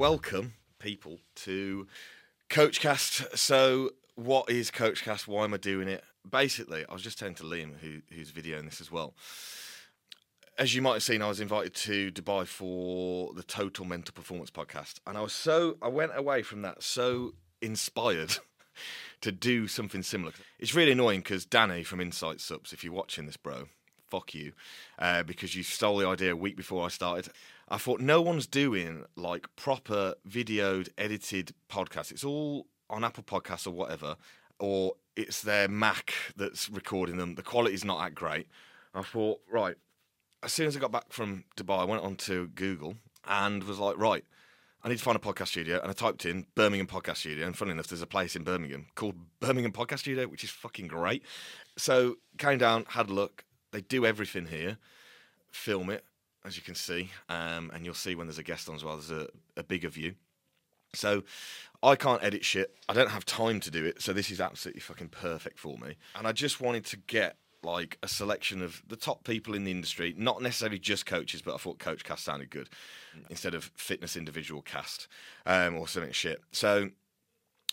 welcome people to Coachcast. So, what is Coachcast? Why am I doing it? Basically, I was just telling to Liam, who, who's videoing this as well. As you might have seen, I was invited to Dubai for the Total Mental Performance podcast, and I was so I went away from that so inspired to do something similar. It's really annoying because Danny from Insight Subs, if you're watching this, bro, fuck you, uh, because you stole the idea a week before I started. I thought no one's doing like proper videoed, edited podcasts. It's all on Apple Podcasts or whatever, or it's their Mac that's recording them. The quality's not that great. I thought, right, as soon as I got back from Dubai, I went onto Google and was like, right, I need to find a podcast studio. And I typed in Birmingham Podcast Studio. And funny enough, there's a place in Birmingham called Birmingham Podcast Studio, which is fucking great. So came down, had a look. They do everything here, film it, as you can see. Um, and you'll see when there's a guest on as well, there's a, a bigger view. So I can't edit shit. I don't have time to do it. So this is absolutely fucking perfect for me. And I just wanted to get like a selection of the top people in the industry, not necessarily just coaches, but I thought Coach Cast sounded good instead of fitness individual cast um, or something shit. So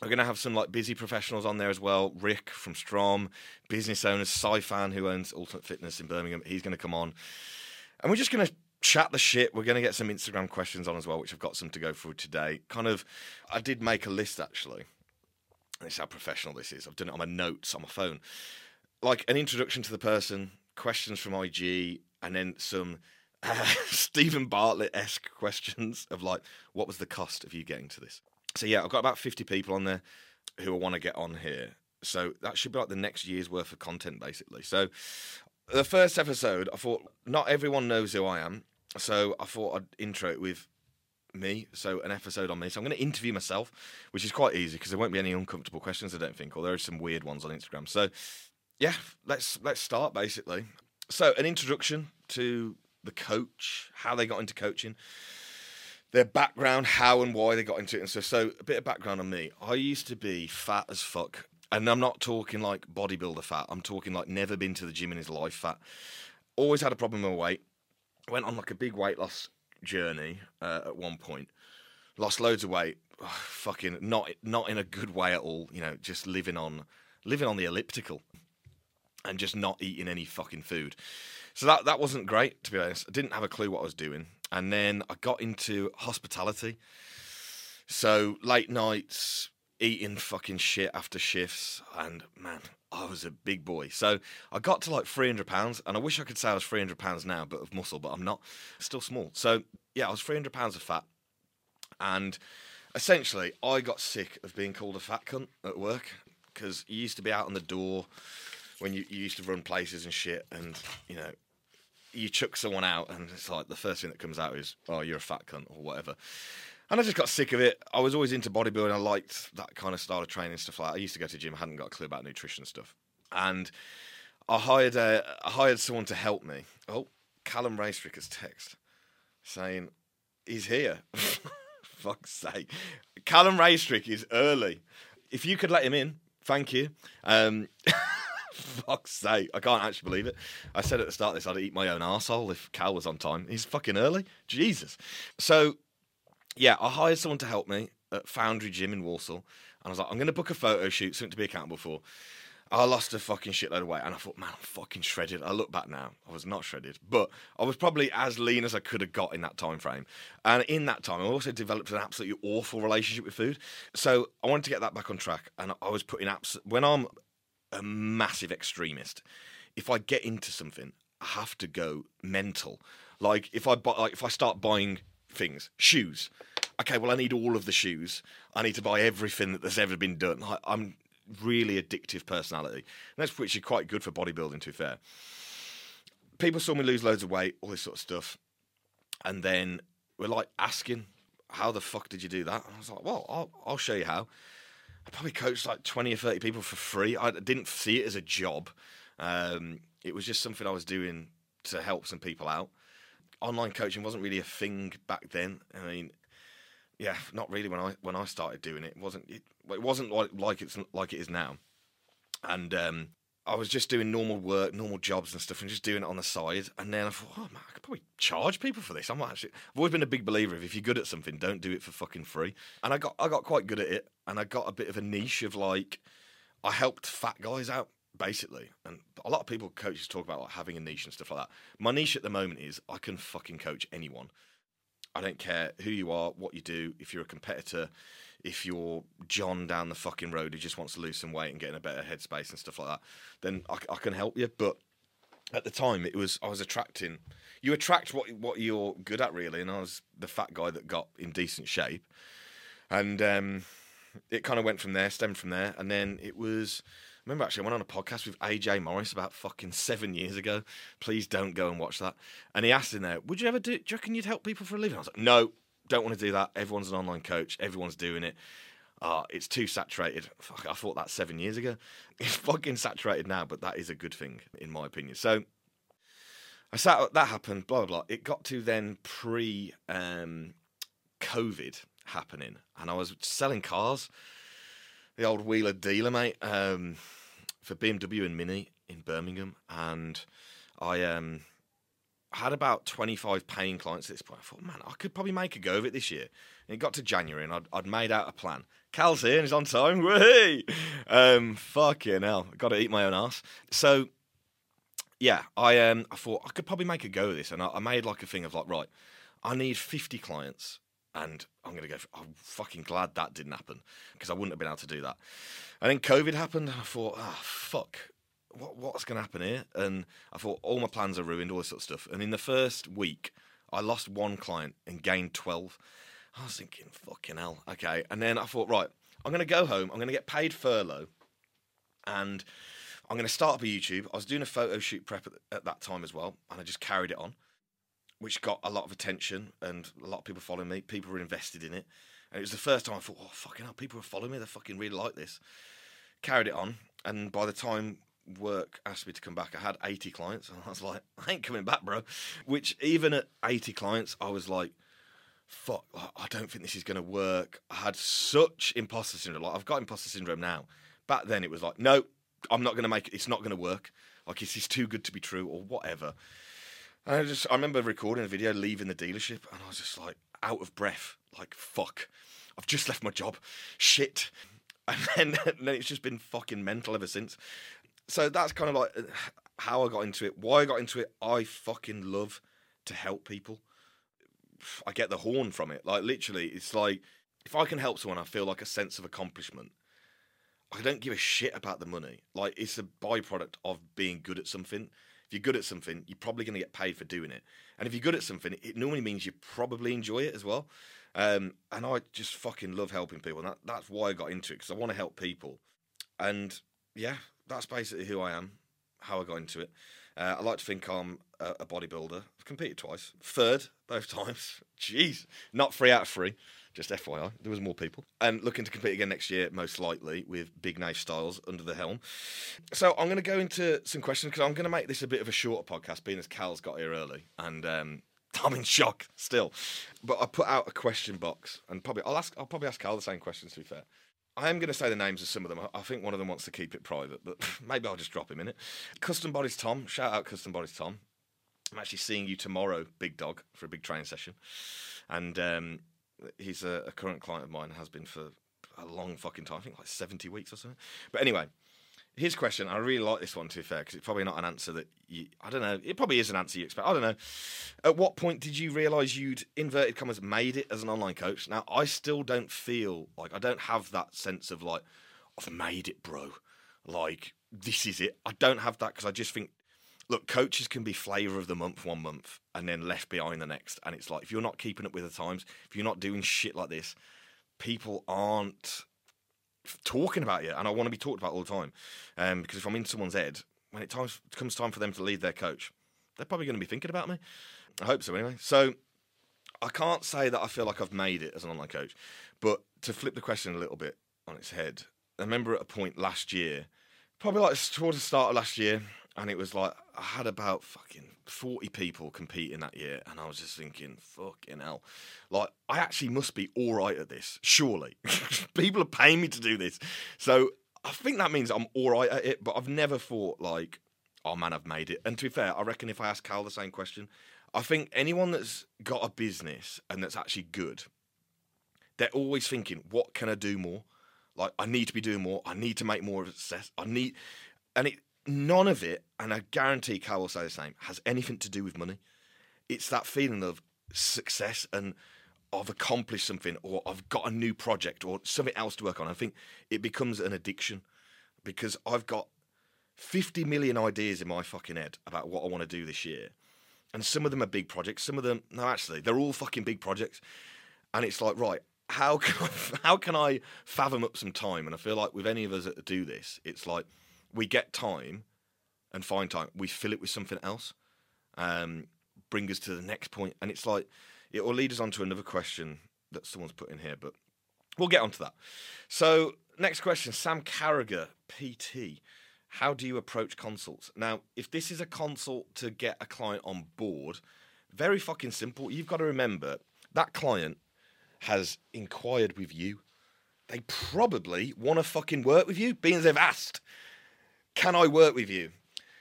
we're going to have some like busy professionals on there as well. Rick from Strom, business owners, Saifan, who owns Ultimate Fitness in Birmingham, he's going to come on. And we're just going to chat the shit. We're going to get some Instagram questions on as well, which I've got some to go through today. Kind of, I did make a list actually. This is how professional this is. I've done it on my notes on my phone. Like an introduction to the person, questions from IG, and then some uh, Steven Bartlett esque questions of like, what was the cost of you getting to this? So yeah, I've got about 50 people on there who I want to get on here. So that should be like the next year's worth of content, basically. So the first episode, I thought not everyone knows who I am, so I thought I'd intro it with me. So an episode on me. So I'm going to interview myself, which is quite easy because there won't be any uncomfortable questions, I don't think, or there are some weird ones on Instagram. So yeah, let's let's start basically. So an introduction to the coach, how they got into coaching, their background, how and why they got into it, and so so a bit of background on me. I used to be fat as fuck and I'm not talking like bodybuilder fat. I'm talking like never been to the gym in his life fat. Always had a problem with weight. Went on like a big weight loss journey uh, at one point. Lost loads of weight. Oh, fucking not not in a good way at all. You know, just living on living on the elliptical and just not eating any fucking food. So that that wasn't great to be honest. I didn't have a clue what I was doing. And then I got into hospitality. So late nights, eating fucking shit after shifts, and man, I was a big boy. So I got to like 300 pounds, and I wish I could say I was 300 pounds now, but of muscle, but I'm not. Still small. So yeah, I was 300 pounds of fat, and essentially, I got sick of being called a fat cunt at work because you used to be out on the door when you, you used to run places and shit, and you know. You chuck someone out, and it's like the first thing that comes out is, "Oh, you're a fat cunt" or whatever. And I just got sick of it. I was always into bodybuilding. I liked that kind of style of training stuff like that. I used to go to gym, I hadn't got a clue about nutrition stuff. And I hired a, I hired someone to help me. Oh, Callum Raystricker's text saying he's here. Fuck's sake. Callum Raystrick is early. If you could let him in, thank you. Um, fuck's sake. I can't actually believe it. I said at the start of this I'd eat my own arsehole if Cal was on time. He's fucking early. Jesus. So yeah, I hired someone to help me at Foundry Gym in Walsall, and I was like, I'm going to book a photo shoot, something to be accountable for. I lost a fucking shitload of weight, and I thought, man, I'm fucking shredded. I look back now, I was not shredded, but I was probably as lean as I could have got in that time frame. And in that time, I also developed an absolutely awful relationship with food. So I wanted to get that back on track, and I was putting abs. When I'm a massive extremist, if I get into something, I have to go mental. Like if I buy, like if I start buying things, shoes. Okay, well, I need all of the shoes. I need to buy everything that has ever been done. I, I'm really addictive personality. And that's actually quite good for bodybuilding, to be fair. People saw me lose loads of weight, all this sort of stuff. And then we're like asking, how the fuck did you do that? And I was like, well, I'll, I'll show you how. I probably coached like 20 or 30 people for free. I didn't see it as a job. Um, it was just something I was doing to help some people out online coaching wasn't really a thing back then. I mean, yeah, not really when I when I started doing it. it wasn't it, it wasn't like, it's like it is now. And um, I was just doing normal work, normal jobs and stuff, and just doing it on the side. And then I thought, oh man, I could probably charge people for this. I'm actually. I've always been a big believer of if you're good at something, don't do it for fucking free. And I got I got quite good at it, and I got a bit of a niche of like, I helped fat guys out basically. And a lot of people coaches talk about like having a niche and stuff like that. My niche at the moment is I can fucking coach anyone. I don't care who you are, what you do, if you're a competitor, if you're John down the fucking road who just wants to lose some weight and get in a better headspace and stuff like that, then I, I can help you. But at the time, it was I was attracting. You attract what what you're good at, really, and I was the fat guy that got in decent shape, and um, it kind of went from there, stemmed from there, and then it was remember actually, I went on a podcast with AJ Morris about fucking seven years ago. Please don't go and watch that. And he asked in there, Would you ever do, do you reckon you'd help people for a living? I was like, No, don't want to do that. Everyone's an online coach, everyone's doing it. Uh, it's too saturated. Fuck, I thought that seven years ago. It's fucking saturated now, but that is a good thing, in my opinion. So I sat, that happened, blah, blah, blah. It got to then pre um, COVID happening, and I was selling cars the old wheeler dealer, mate. Um, for BMW and Mini in Birmingham, and I um, had about 25 paying clients at this point. I thought, man, I could probably make a go of it this year. And it got to January, and I'd, I'd made out a plan. Cal's here, and he's on time. Whee! Um, fucking hell, got to eat my own ass. So, yeah, I um, I thought I could probably make a go of this, and I, I made like a thing of like, right, I need 50 clients and I'm going to go. I'm fucking glad that didn't happen because I wouldn't have been able to do that. And then COVID happened, and I thought, ah, oh, fuck, what, what's going to happen here? And I thought all my plans are ruined, all this sort of stuff. And in the first week, I lost one client and gained twelve. I was thinking, fucking hell, okay. And then I thought, right, I'm going to go home. I'm going to get paid furlough, and I'm going to start up a YouTube. I was doing a photo shoot prep at, at that time as well, and I just carried it on which got a lot of attention and a lot of people following me. People were invested in it. And it was the first time I thought, oh, fucking hell, people are following me. They fucking really like this. Carried it on. And by the time work asked me to come back, I had 80 clients. And I was like, I ain't coming back, bro. Which, even at 80 clients, I was like, fuck, I don't think this is going to work. I had such imposter syndrome. Like, I've got imposter syndrome now. Back then, it was like, no, I'm not going to make it. It's not going to work. Like, it's, it's too good to be true or whatever. I just I remember recording a video, leaving the dealership, and I was just like out of breath, like fuck, I've just left my job, shit, and then, and then it's just been fucking mental ever since. So that's kind of like how I got into it, why I got into it. I fucking love to help people. I get the horn from it. Like literally, it's like if I can help someone, I feel like a sense of accomplishment. I don't give a shit about the money. Like it's a byproduct of being good at something. If you're good at something, you're probably going to get paid for doing it. And if you're good at something, it normally means you probably enjoy it as well. Um, and I just fucking love helping people. And that, that's why I got into it because I want to help people. And yeah, that's basically who I am, how I got into it. Uh, I like to think I'm a, a bodybuilder. I've competed twice, third both times. Jeez, not three out of three. Just FYI, there was more people. And looking to compete again next year, most likely, with Big Nate Styles under the helm. So I'm going to go into some questions because I'm going to make this a bit of a shorter podcast, being as Cal's got here early. And um, I'm in shock still. But I put out a question box, and probably I'll ask. I'll probably ask Cal the same questions. To be fair, I am going to say the names of some of them. I think one of them wants to keep it private, but maybe I'll just drop him in it. Custom Bodies Tom, shout out Custom Bodies Tom. I'm actually seeing you tomorrow, Big Dog, for a big training session, and um, he's a, a, current client of mine, has been for a long fucking time. I think like seventy weeks or something. But anyway, his question. I really like this one to be fair because it's probably not an answer that you. I don't know. It probably is an answer you expect. I don't know. At what point did you realise you'd inverted commas made it as an online coach? Now I still don't feel like I don't have that sense of like I've made it, bro. Like this is it. I don't have that because I just think look, coaches can be flavour of the month one month and then left behind the next. And it's like if you're not keeping up with the times, if you're not doing shit like this, people aren't talking about you. And I want to be talked about all the time. Um, because if I'm in someone's head, when it times comes time for them to lead their coach, they're probably going to be thinking about me. I hope so anyway. So I can't say that I feel like I've made it as an online coach, but to flip the question a little bit on its head, I remember at a point last year, probably like towards the start of last year, and it was like I had about fucking forty people competing that year, and I was just thinking, fucking hell, like I actually must be all right at this. Surely, people are paying me to do this, so I think that means I'm all right at it, but I've never thought like, oh man, I've made it. And to be fair, I reckon if I ask Cal the same question, I think anyone that's got a business and that's actually good, they're always thinking, what can I do more? Like, I need to be doing more. I need to make more of a success. I need, and it, none of it, and I guarantee Cal will say the same, has anything to do with money. It's that feeling of success and I've accomplished something or I've got a new project or something else to work on. I think it becomes an addiction because I've got 50 million ideas in my fucking head about what I want to do this year. And some of them are big projects, some of them, no, actually, they're all fucking big projects. And it's like, right, how can I, how can I fathom up some time? And I feel like with any of us that do this, it's like we get time and find time, we fill it with something else, um, bring us to the next point, and it's like it will lead us on to another question that someone's put in here, but we'll get onto that. So next question, Sam Carragher, PT. How do you approach consults? Now, if this is a consult to get a client on board, very fucking simple. You've got to remember that client has inquired with you. They probably want to fucking work with you, being as they've asked, "Can I work with you?"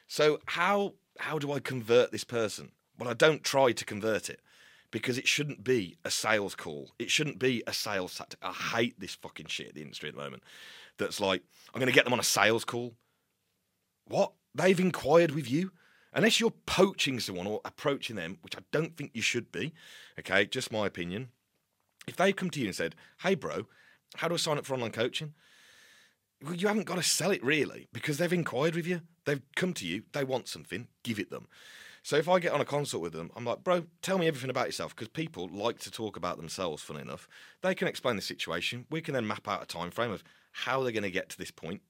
So how how do I convert this person? Well, I don't try to convert it because it shouldn't be a sales call. It shouldn't be a sales tactic. I hate this fucking shit in the industry at the moment. That's like I'm going to get them on a sales call. What? They've inquired with you? Unless you're poaching someone or approaching them, which I don't think you should be, okay, just my opinion. If they come to you and said, hey, bro, how do I sign up for online coaching? Well, you haven't got to sell it really because they've inquired with you. They've come to you, they want something, give it them. So if I get on a consult with them, I'm like, bro, tell me everything about yourself because people like to talk about themselves. Funny enough, they can explain the situation. We can then map out a time frame of how they're going to get to this point,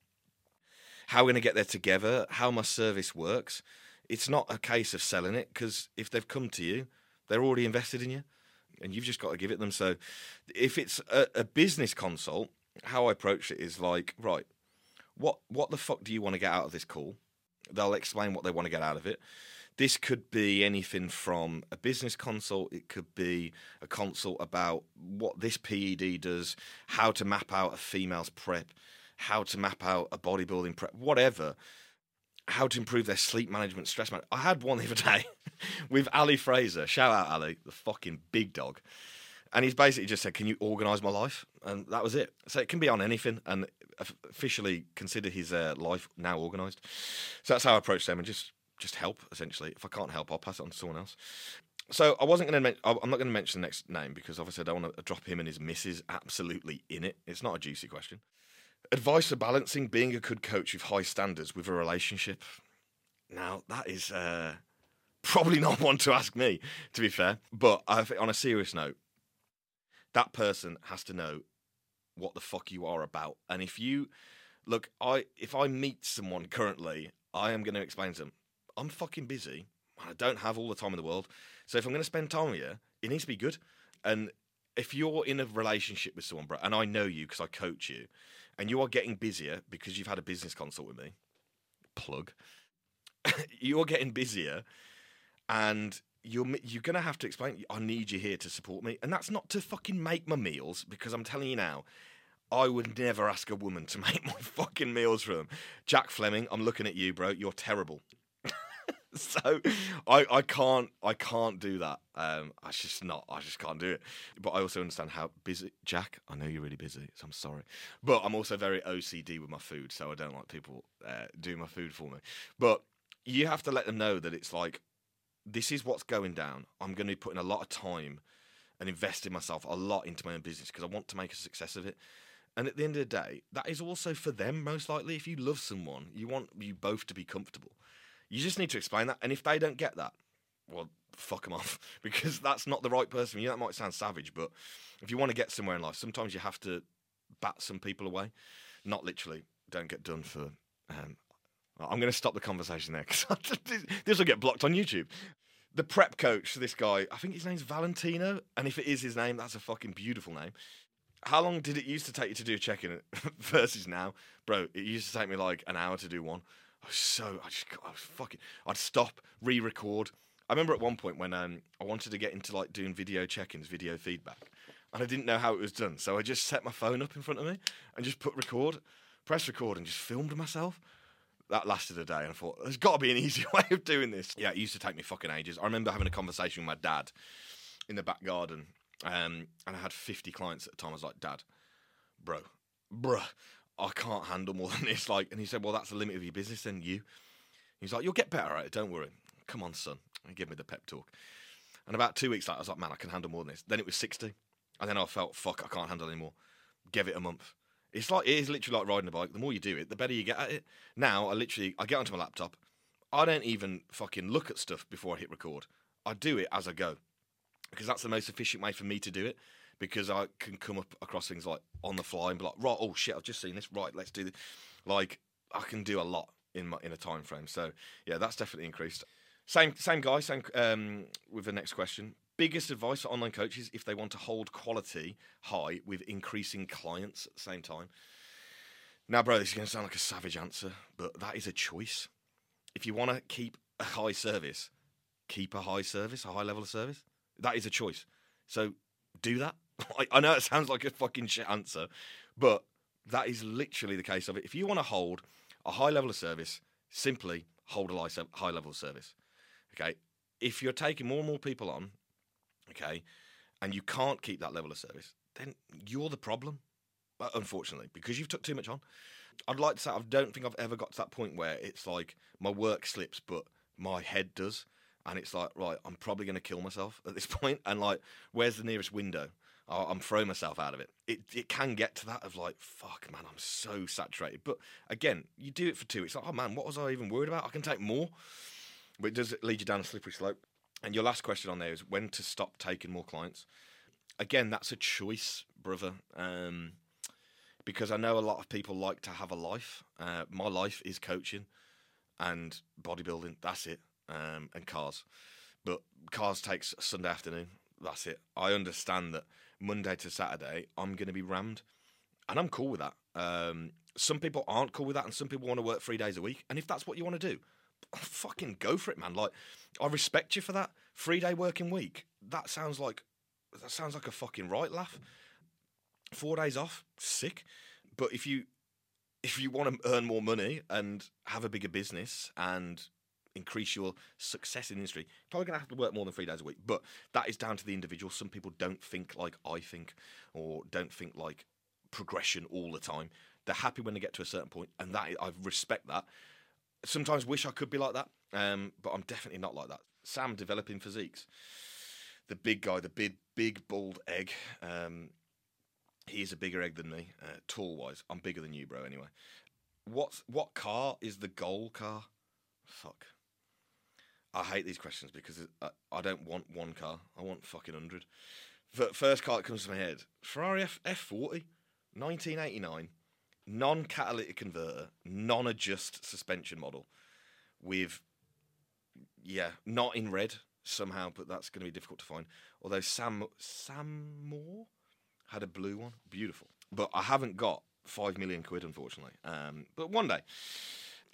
how we're going to get there together, how my service works. It's not a case of selling it because if they've come to you, they're already invested in you, and you've just got to give it them. So if it's a, a business consult, how I approach it is like, right, what what the fuck do you want to get out of this call? They'll explain what they want to get out of it. This could be anything from a business consult, it could be a consult about what this PED does, how to map out a female's prep, how to map out a bodybuilding prep, whatever. How to improve their sleep management, stress management. I had one the other day with Ali Fraser. Shout out Ali, the fucking big dog. And he's basically just said, "Can you organise my life?" And that was it. So it can be on anything, and officially consider his uh, life now organised. So that's how I approach them, and just just help essentially. If I can't help, I'll pass it on to someone else. So I wasn't going to. I'm not going to mention the next name because obviously I don't want to drop him and his missus absolutely in it. It's not a juicy question. Advice for balancing being a good coach with high standards with a relationship. Now that is uh, probably not one to ask me, to be fair. But on a serious note, that person has to know what the fuck you are about. And if you look, I if I meet someone currently, I am going to explain to them I'm fucking busy. I don't have all the time in the world. So if I'm going to spend time with you, it needs to be good. And if you're in a relationship with someone, bro, and I know you because I coach you, and you are getting busier because you've had a business consult with me, plug, you're getting busier, and you're you're gonna have to explain. I need you here to support me, and that's not to fucking make my meals because I'm telling you now. I would never ask a woman to make my fucking meals for them. Jack Fleming, I'm looking at you, bro. You're terrible. so I, I can't I can't do that. Um, I just not. I just can't do it. But I also understand how busy Jack. I know you're really busy, so I'm sorry. But I'm also very OCD with my food, so I don't like people uh, doing my food for me. But you have to let them know that it's like this is what's going down. I'm going to be putting a lot of time and investing myself a lot into my own business because I want to make a success of it. And at the end of the day, that is also for them most likely. If you love someone, you want you both to be comfortable. You just need to explain that. And if they don't get that, well, fuck them off because that's not the right person. You know, that might sound savage, but if you want to get somewhere in life, sometimes you have to bat some people away. Not literally. Don't get done for. Um, I'm going to stop the conversation there because this will get blocked on YouTube. The prep coach, this guy, I think his name's Valentino, and if it is his name, that's a fucking beautiful name. How long did it used to take you to do a check-in versus now, bro? It used to take me like an hour to do one. I was so I just I was fucking I'd stop, re-record. I remember at one point when um, I wanted to get into like doing video check-ins, video feedback, and I didn't know how it was done. So I just set my phone up in front of me and just put record. press record, and just filmed myself. That lasted a day, and I thought there's got to be an easier way of doing this. Yeah, it used to take me fucking ages. I remember having a conversation with my dad in the back garden, um, and I had 50 clients at the time. I was like, Dad, bro, bruh, I can't handle more than this. Like, and he said, Well, that's the limit of your business, then you. He's like, You'll get better at it, don't worry. Come on, son. And give me the pep talk. And about two weeks later, I was like, Man, I can handle more than this. Then it was 60. And then I felt, Fuck, I can't handle anymore. Give it a month. It's like, it is literally like riding a bike. The more you do it, the better you get at it. Now, I literally, I get onto my laptop. I don't even fucking look at stuff before I hit record. I do it as I go because that's the most efficient way for me to do it because I can come up across things like on the fly and be like, right, oh shit, I've just seen this. Right, let's do this. Like I can do a lot in my in a time frame. So yeah, that's definitely increased. Same same guy, same um, with the next question. Biggest advice for online coaches if they want to hold quality high with increasing clients at the same time. Now, bro, this is going to sound like a savage answer, but that is a choice. If you want to keep a high service, keep a high service, a high level of service. That is a choice. So do that. I, I know it sounds like a fucking shit answer, but that is literally the case of it. If you want to hold a high level of service, simply hold a high level of service. Okay. If you're taking more and more people on, okay, and you can't keep that level of service, then you're the problem, uh, unfortunately, because you've took too much on. I'd like to say I don't think I've ever got to that point where it's like my work slips, but my head does, and it's like right, I'm probably going to kill myself at this point, and like, where's the nearest window? I'm throwing myself out of it. It it can get to that of like, fuck, man, I'm so saturated. But again, you do it for two. It's like, oh man, what was I even worried about? I can take more. But it does lead you down a slippery slope. And your last question on there is when to stop taking more clients. Again, that's a choice, brother. Um, because I know a lot of people like to have a life. Uh, my life is coaching and bodybuilding. That's it. Um, and cars. But cars takes Sunday afternoon. That's it. I understand that Monday to Saturday, I'm going to be rammed, and I'm cool with that. Um, some people aren't cool with that, and some people want to work three days a week. And if that's what you want to do, fucking go for it, man. Like, I respect you for that. Three day working week. That sounds like that sounds like a fucking right laugh. Four days off, sick. But if you if you want to earn more money and have a bigger business and increase your success in the industry. Probably going to have to work more than three days a week, but that is down to the individual. Some people don't think like I think, or don't think like progression all the time. They're happy when they get to a certain point, and that I respect that. Sometimes wish I could be like that, um, but I'm definitely not like that. Sam developing physiques, the big guy, the big big bald egg. Um, he is a bigger egg than me, uh, tall wise. I'm bigger than you, bro. Anyway, what's what car is the goal car? Fuck. I hate these questions because I, I don't want one car. I want fucking hundred. First car that comes to my head: Ferrari F forty, 1989, non-catalytic converter, non-adjust suspension model, with yeah, not in red somehow, but that's going to be difficult to find. Although Sam Sam Moore had a blue one, beautiful. But I haven't got five million quid, unfortunately. Um, but one day,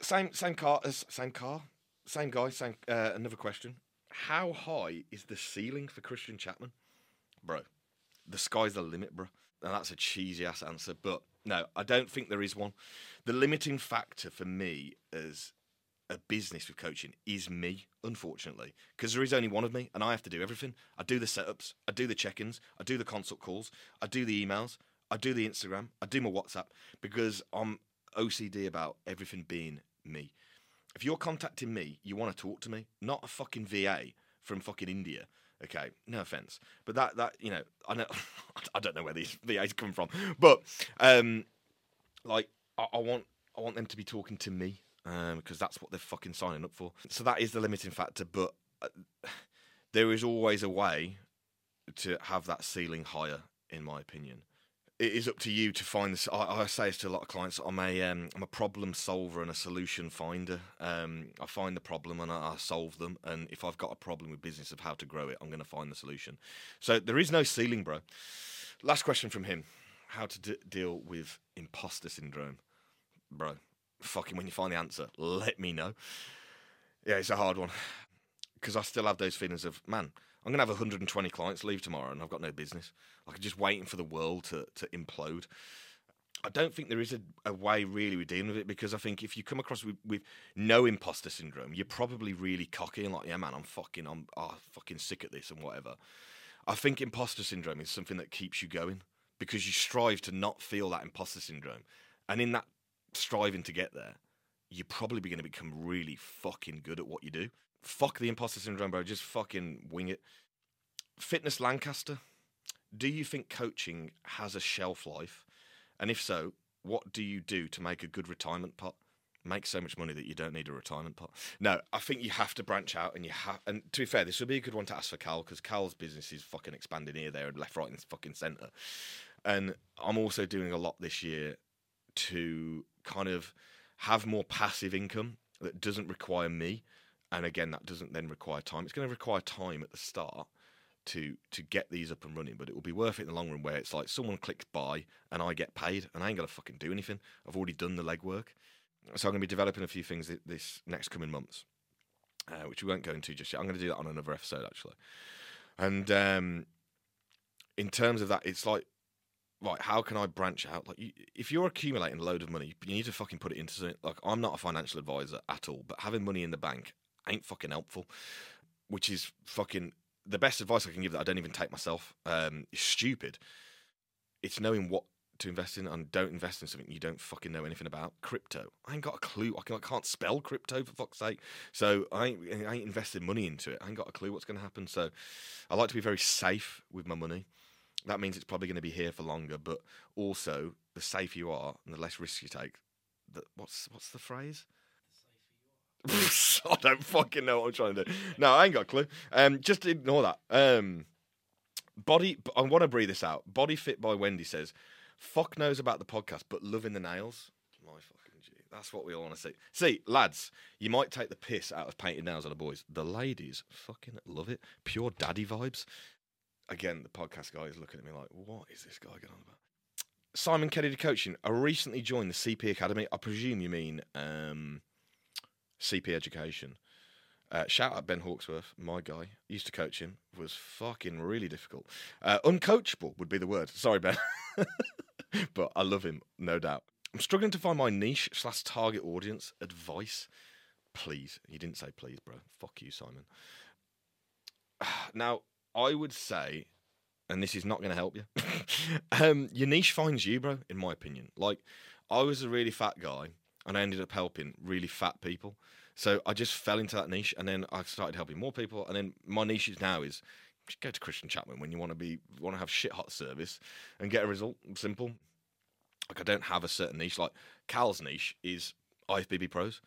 same same car as same car, same guy, same. Uh, another question: How high is the ceiling for Christian Chapman, bro? The sky's the limit, bro. And that's a cheesy ass answer, but no, I don't think there is one. The limiting factor for me as a business with coaching is me, unfortunately, because there is only one of me, and I have to do everything. I do the setups, I do the check-ins, I do the consult calls, I do the emails, I do the Instagram, I do my WhatsApp, because I'm OCD about everything being me. If you're contacting me, you want to talk to me, not a fucking VA from fucking India. Okay, no offense, but that that you know, I know, I don't know where these VAs come from, but um, like I, I want I want them to be talking to me um, because that's what they're fucking signing up for. So that is the limiting factor, but uh, there is always a way to have that ceiling higher, in my opinion it is up to you to find this. I, I, say this to a lot of clients. I'm a am um, a problem solver and a solution finder. Um, I find the problem and I, I, solve them. And if I've got a problem with business of how to grow it, I'm going to find the solution. So there is no ceiling, bro. Last question from him: How to d- deal with imposter syndrome, bro? Fucking when you find the answer, let me know. Yeah, it's a hard one because I still have those feelings of man. I'm going to have 120 clients leave tomorrow and I've got no business. Like, just waiting for the world to, to implode. I don't think there is a, a way really we're dealing with it because I think if you come across with, with no imposter syndrome, you're probably really cocky and like, yeah, man, I'm fucking, I'm oh, fucking sick at this and whatever. I think imposter syndrome is something that keeps you going because you strive to not feel that imposter syndrome, and in that striving to get there, you're probably going to become really fucking good at what you do. Fuck the imposter syndrome, bro. Just fucking wing it. Fitness Lancaster. Do you think coaching has a shelf life? And if so, what do you do to make a good retirement pot? Make so much money that you don't need a retirement pot. No, I think you have to branch out, and you have. And to be fair, this would be a good one to ask for Cal because Cal's business is fucking expanding here, there, and left, right, and fucking centre. And I'm also doing a lot this year to kind of have more passive income that doesn't require me. And again, that doesn't then require time. It's going to require time at the start to to get these up and running, but it will be worth it in the long run. Where it's like someone clicks buy and I get paid, and I ain't to fucking do anything. I've already done the legwork. So I'm going to be developing a few things this next coming months, uh, which we won't go into just yet. I'm going to do that on another episode actually. And um, in terms of that, it's like right, how can I branch out? Like, you, if you're accumulating a load of money, you need to fucking put it into something. Like, I'm not a financial advisor at all, but having money in the bank ain't fucking helpful, which is fucking the best advice I can give that I don't even take myself. Um, is stupid. It's knowing what to invest in and don't invest in something you don't fucking know anything about. Crypto. I ain't got a clue. I, can, can't spell crypto for fuck's sake. So I ain't, I ain't invested money into it. I ain't got a clue what's going to happen. So I like to be very safe with my money that means it's probably going to be here for longer. But also, the safer you are and the less risk you take, the, what's what's the phrase? I don't fucking know what I'm trying to do. No, I ain't got a clue. Um, just ignore that. Um, body. I want to breathe this out. Body Fit by Wendy says, "Fuck knows about the podcast, but loving the nails." My fucking G. That's what we all want to see. See, lads, you might take the piss out of painted nails on the boys. The ladies fucking love it. Pure daddy vibes again, the podcast guy is looking at me like, what is this guy going on about? Simon Kennedy Coaching. I recently joined the CP Academy. I presume you mean um, CP Education. Uh, shout out Ben Hawksworth, my guy. Used to coach him. Was fucking really difficult. Uh, uncoachable would be the word. Sorry, Ben. but I love him, no doubt. I'm struggling to find my niche slash target audience. Advice, please. You didn't say please, bro. Fuck you, Simon. Now, I would say, and this is not going to help you, um, your niche finds you, bro, in my opinion. Like, I was a really fat guy and I ended up helping really fat people. So I just fell into that niche and then I started helping more people. And then my niche is now is go to Christian Chapman when you want to be, want to have shit hot service and get a result. Simple. Like, I don't have a certain niche. Like, Cal's niche is IFBB pros.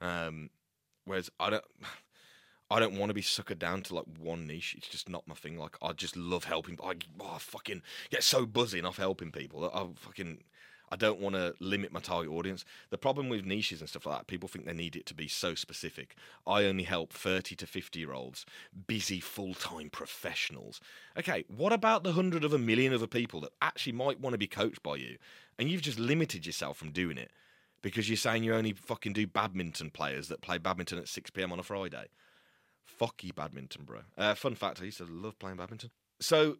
Um, whereas I don't. I don't want to be suckered down to like one niche. It's just not my thing. Like I just love helping. I, oh, I fucking get so buzzing off helping people. That I fucking I don't want to limit my target audience. The problem with niches and stuff like that, people think they need it to be so specific. I only help 30 to 50 year olds, busy full time professionals. Okay, what about the hundred of a million other people that actually might want to be coached by you and you've just limited yourself from doing it because you're saying you only fucking do badminton players that play badminton at 6 pm on a Friday? Fuck you, badminton, bro. Uh, fun fact: I used to love playing badminton. So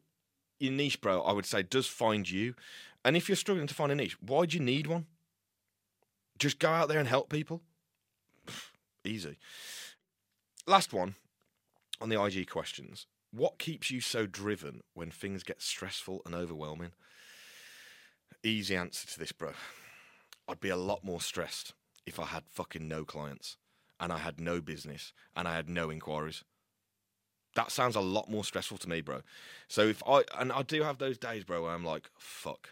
your niche, bro, I would say does find you. And if you're struggling to find a niche, why do you need one? Just go out there and help people. Easy. Last one on the IG questions. What keeps you so driven when things get stressful and overwhelming? Easy answer to this, bro. I'd be a lot more stressed if I had fucking no clients and I had no business and I had no inquiries. That sounds a lot more stressful to me, bro. So if I and I do have those days, bro, where I'm like, fuck.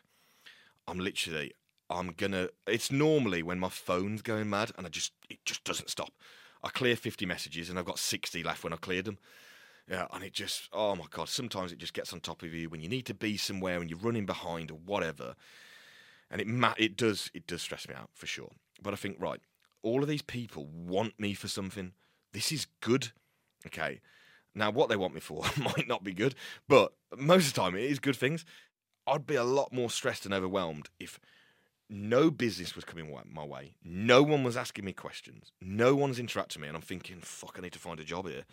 I'm literally I'm gonna it's normally when my phone's going mad and I just it just doesn't stop. I clear 50 messages and I've got 60 left when I cleared them. Yeah, and it just oh my god, sometimes it just gets on top of you when you need to be somewhere and you're running behind or whatever. And it ma- it does it does stress me out for sure. But I think right, all of these people want me for something. This is good. Okay. Now, what they want me for might not be good, but most of the time it is good things. I'd be a lot more stressed and overwhelmed if no business was coming my way, no one was asking me questions, no one's interacting with me, and I'm thinking, fuck, I need to find a job here.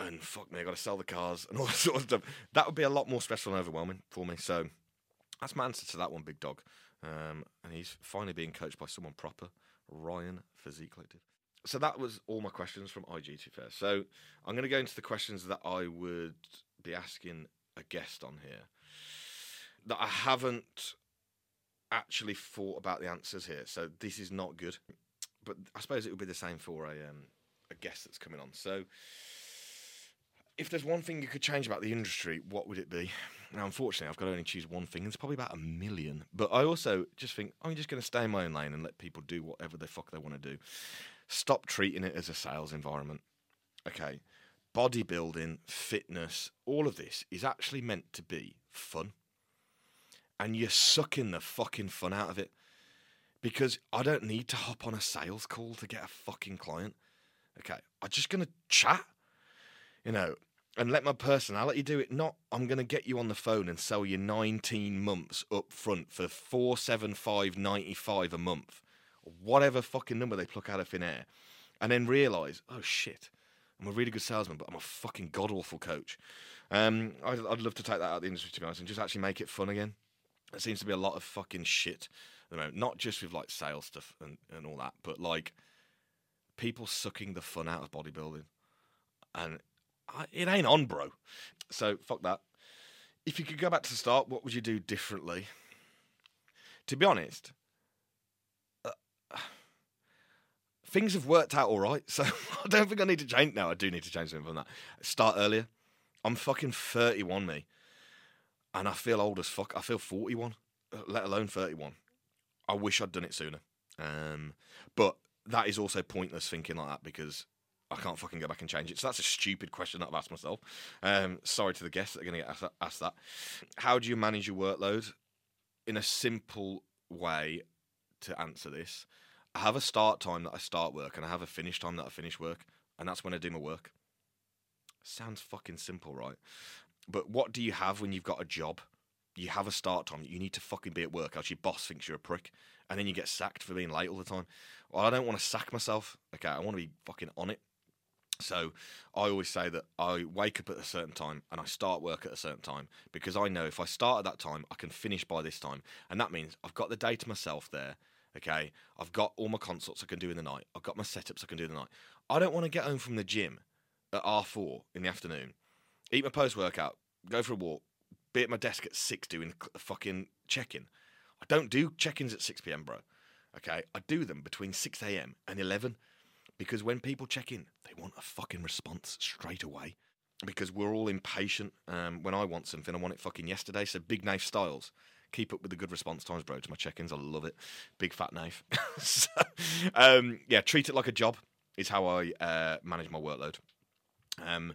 And fuck me, I got to sell the cars and all that sort of stuff. That would be a lot more stressful and overwhelming for me. So that's my answer to that one, big dog. Um, and he's finally being coached by someone proper, Ryan Physique Collective. So that was all my questions from IG to fair. So I'm going to go into the questions that I would be asking a guest on here that I haven't actually thought about the answers here. So this is not good. But I suppose it would be the same for a um, a guest that's coming on. So if there's one thing you could change about the industry, what would it be? Now, unfortunately, I've got to only choose one thing. It's probably about a million. But I also just think I'm just going to stay in my own lane and let people do whatever the fuck they want to do. Stop treating it as a sales environment. Okay. Bodybuilding, fitness, all of this is actually meant to be fun. And you're sucking the fucking fun out of it. Because I don't need to hop on a sales call to get a fucking client. Okay. I'm just going to chat you know, and let my personality do it. Not, I'm going to get you on the phone and sell you 19 months up front for 475.95 a month, whatever fucking number they pluck out of thin air, and then realize, oh shit, I'm a really good salesman, but I'm a fucking god awful coach. Um, I'd, I'd love to take that out of the industry to be honest and just actually make it fun again. There seems to be a lot of fucking shit at the moment, not just with like sales stuff and, and all that, but like people sucking the fun out of bodybuilding. And it ain't on, bro. So fuck that. If you could go back to the start, what would you do differently? To be honest, uh, things have worked out all right. So I don't think I need to change. now. I do need to change something from that. Start earlier. I'm fucking 31, me, and I feel old as fuck. I feel 41, uh, let alone 31. I wish I'd done it sooner. Um, but that is also pointless thinking like that because I can't fucking go back and change it. So that's a stupid question that I've asked myself. Um, sorry to the guests that are going to get asked that. How do you manage your workload? In a simple way to answer this, I have a start time that I start work and I have a finish time that I finish work, and that's when I do my work. Sounds fucking simple, right? But what do you have when you've got a job? You have a start time. You need to fucking be at work, else your boss thinks you're a prick, and then you get sacked for being late all the time. Well, I don't want to sack myself. Okay, I want to be fucking on it. So I always say that I wake up at a certain time and I start work at a certain time because I know if I start at that time, I can finish by this time. And that means I've got the day to myself there. Okay. I've got all my consults I can do in the night. I've got my setups I can do in the night. I don't want to get home from the gym at R4 in the afternoon, eat my post workout, go for a walk, be at my desk at 6 doing a fucking check in. I don't do check ins at 6 pm, bro. Okay. I do them between 6 am and 11 because when people check in, they want a fucking response straight away. Because we're all impatient. Um, when I want something, I want it fucking yesterday. So big Nate Styles. Keep up with the good response times, bro. To my check-ins, I love it. Big fat Nate. so, um, yeah, treat it like a job is how I uh, manage my workload. Um,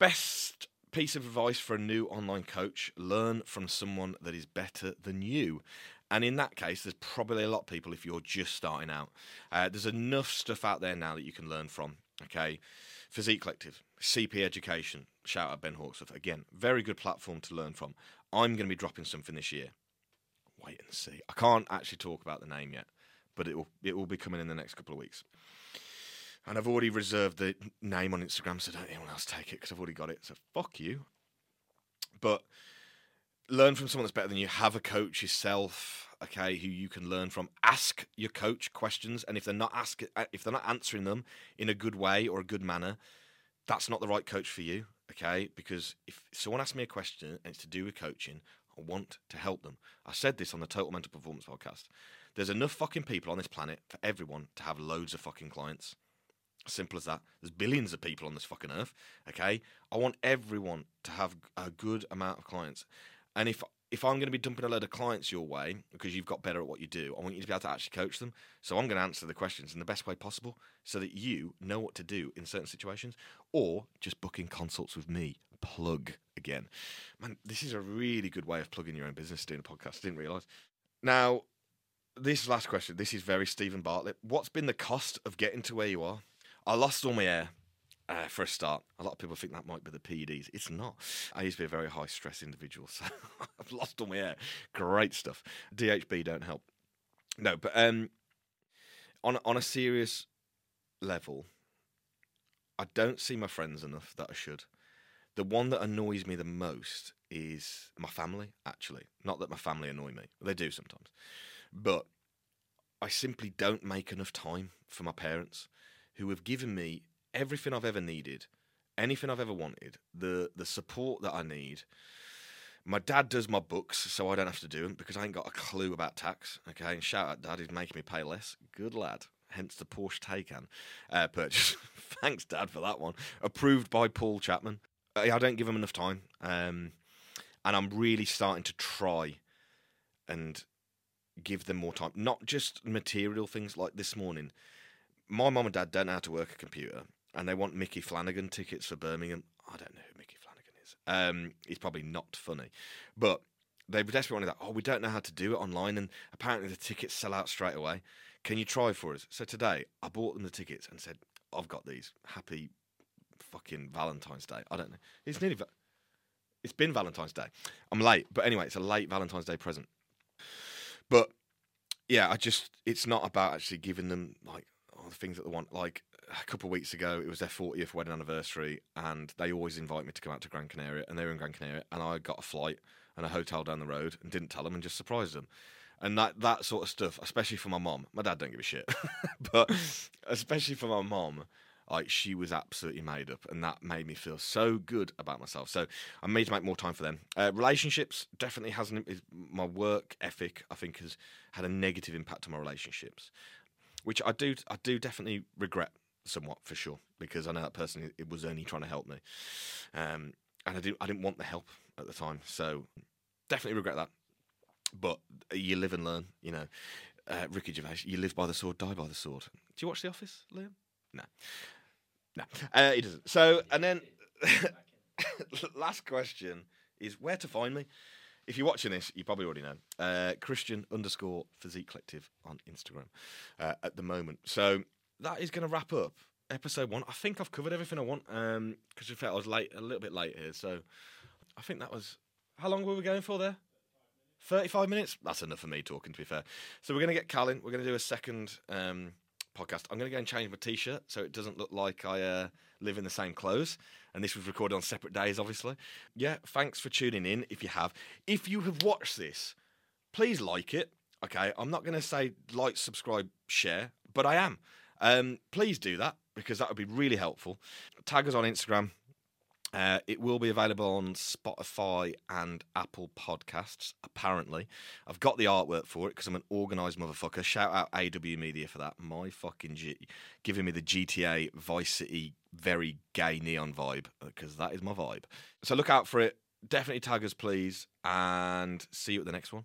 best piece of advice for a new online coach: learn from someone that is better than you. And in that case, there's probably a lot of people if you're just starting out. Uh, there's enough stuff out there now that you can learn from. Okay, Physique Collective, CP Education. Shout out Ben Hawksworth again. Very good platform to learn from. I'm going to be dropping something this year. Wait and see. I can't actually talk about the name yet, but it will it will be coming in the next couple of weeks. And I've already reserved the name on Instagram, so don't anyone else take it because I've already got it. So fuck you. But learn from someone that's better than you. Have a coach yourself, okay, who you can learn from. Ask your coach questions, and if they're not uh, if they're not answering them in a good way or a good manner, that's not the right coach for you, okay? Because if someone asks me a question and it's to do with coaching, I want to help them. I said this on the Total Mental Performance podcast. There's enough fucking people on this planet for everyone to have loads of fucking clients. Simple as that. There's billions of people on this fucking earth. Okay, I want everyone to have a good amount of clients. And if if I'm going to be dumping a load of clients your way because you've got better at what you do, I want you to be able to actually coach them. So I'm going to answer the questions in the best way possible so that you know what to do in certain situations or just booking consults with me. Plug again. Man, this is a really good way of plugging your own business doing a podcast. I didn't realize. Now, this last question, this is very Steven Bartlett. What's been the cost of getting to where you are? I lost all my hair uh, for a start, a lot of people think that might be the PEDs. It's not. I used to be a very high stress individual, so I've lost all my hair. Great stuff. DHB don't help. No, but um, on on a serious level, I don't see my friends enough that I should. The one that annoys me the most is my family, actually. Not that my family annoy me, they do sometimes. But I simply don't make enough time for my parents who have given me everything I've ever needed, anything I've ever wanted, the, the support that I need. My dad does my books, so I don't have to do them because I ain't got a clue about tax. Okay, and shout out, Dad, he's making me pay less. Good lad. Hence the Porsche Taycan uh, purchase. Thanks, Dad, for that one. Approved by Paul Chapman. Uh, I don't give him enough time, um, and I'm really starting to try and give them more time. Not just material things like this morning. My mum and dad don't know how to work a computer, and they want Micky Flanagan tickets for Birmingham. I don't know who Micky Flanagan is. Um, he's probably not funny, but they were desperately wanted that. Oh, we don't know how to do it online, and apparently the tickets sell out straight away. Can you try for us? So today I bought them the tickets and said, I've got these. Happy fucking Valentine's Day. I don't know. It's nearly. It's been Valentine's Day. I'm late, but anyway, it's a late Valentine's Day present. But yeah, I just it's not about actually giving them like all the things that they want. Like a couple of weeks ago, it was their 40th wedding anniversary, and they always invite me to come out to Gran Canaria, and they were in Gran Canaria, and I got a flight and a hotel down the road, and didn't tell them, and just surprised them. And that that sort of stuff, especially for my mom. My dad don't give a shit, but especially for my mom, like she was absolutely made up, and that made me feel so good about myself. So I made to make more time for them. Uh, relationships definitely hasn't. My work ethic, I think, has had a negative impact on my relationships, which I do. I do definitely regret somewhat for sure because I know that person it was only trying to help me, um, and I didn't. I didn't want the help at the time, so definitely regret that. But you live and learn, you know. Uh, Ricky Gervais, you live by the sword, die by the sword. Do you watch The Office, Liam? No. No, uh, he doesn't. So, and then last question is where to find me. If you're watching this, you probably already know. Uh, Christian underscore physique collective on Instagram uh, at the moment. So that is going to wrap up episode one. I think I've covered everything I want because um, fact I was late, a little bit late here. So I think that was how long were we going for there? 35 minutes? That's enough for me talking, to be fair. So we're going to get Callan. We're going to do a second um, podcast. I'm going to go and change my t-shirt so it doesn't look like I uh, live in the same clothes. And this was recorded on separate days, obviously. Yeah, thanks for tuning in. If you have, if you have watched this, please like it. Okay, I'm not going to say like, subscribe, share, but I am. Um, please do that because that would be really helpful. Tag us on Instagram uh, it will be available on Spotify and Apple Podcasts, apparently. I've got the artwork for it because I'm an organised motherfucker. Shout out AW Media for that. My fucking G. Giving me the GTA Vice City very gay neon vibe because that is my vibe. So look out for it. Definitely tag us, please, and see you at the next one.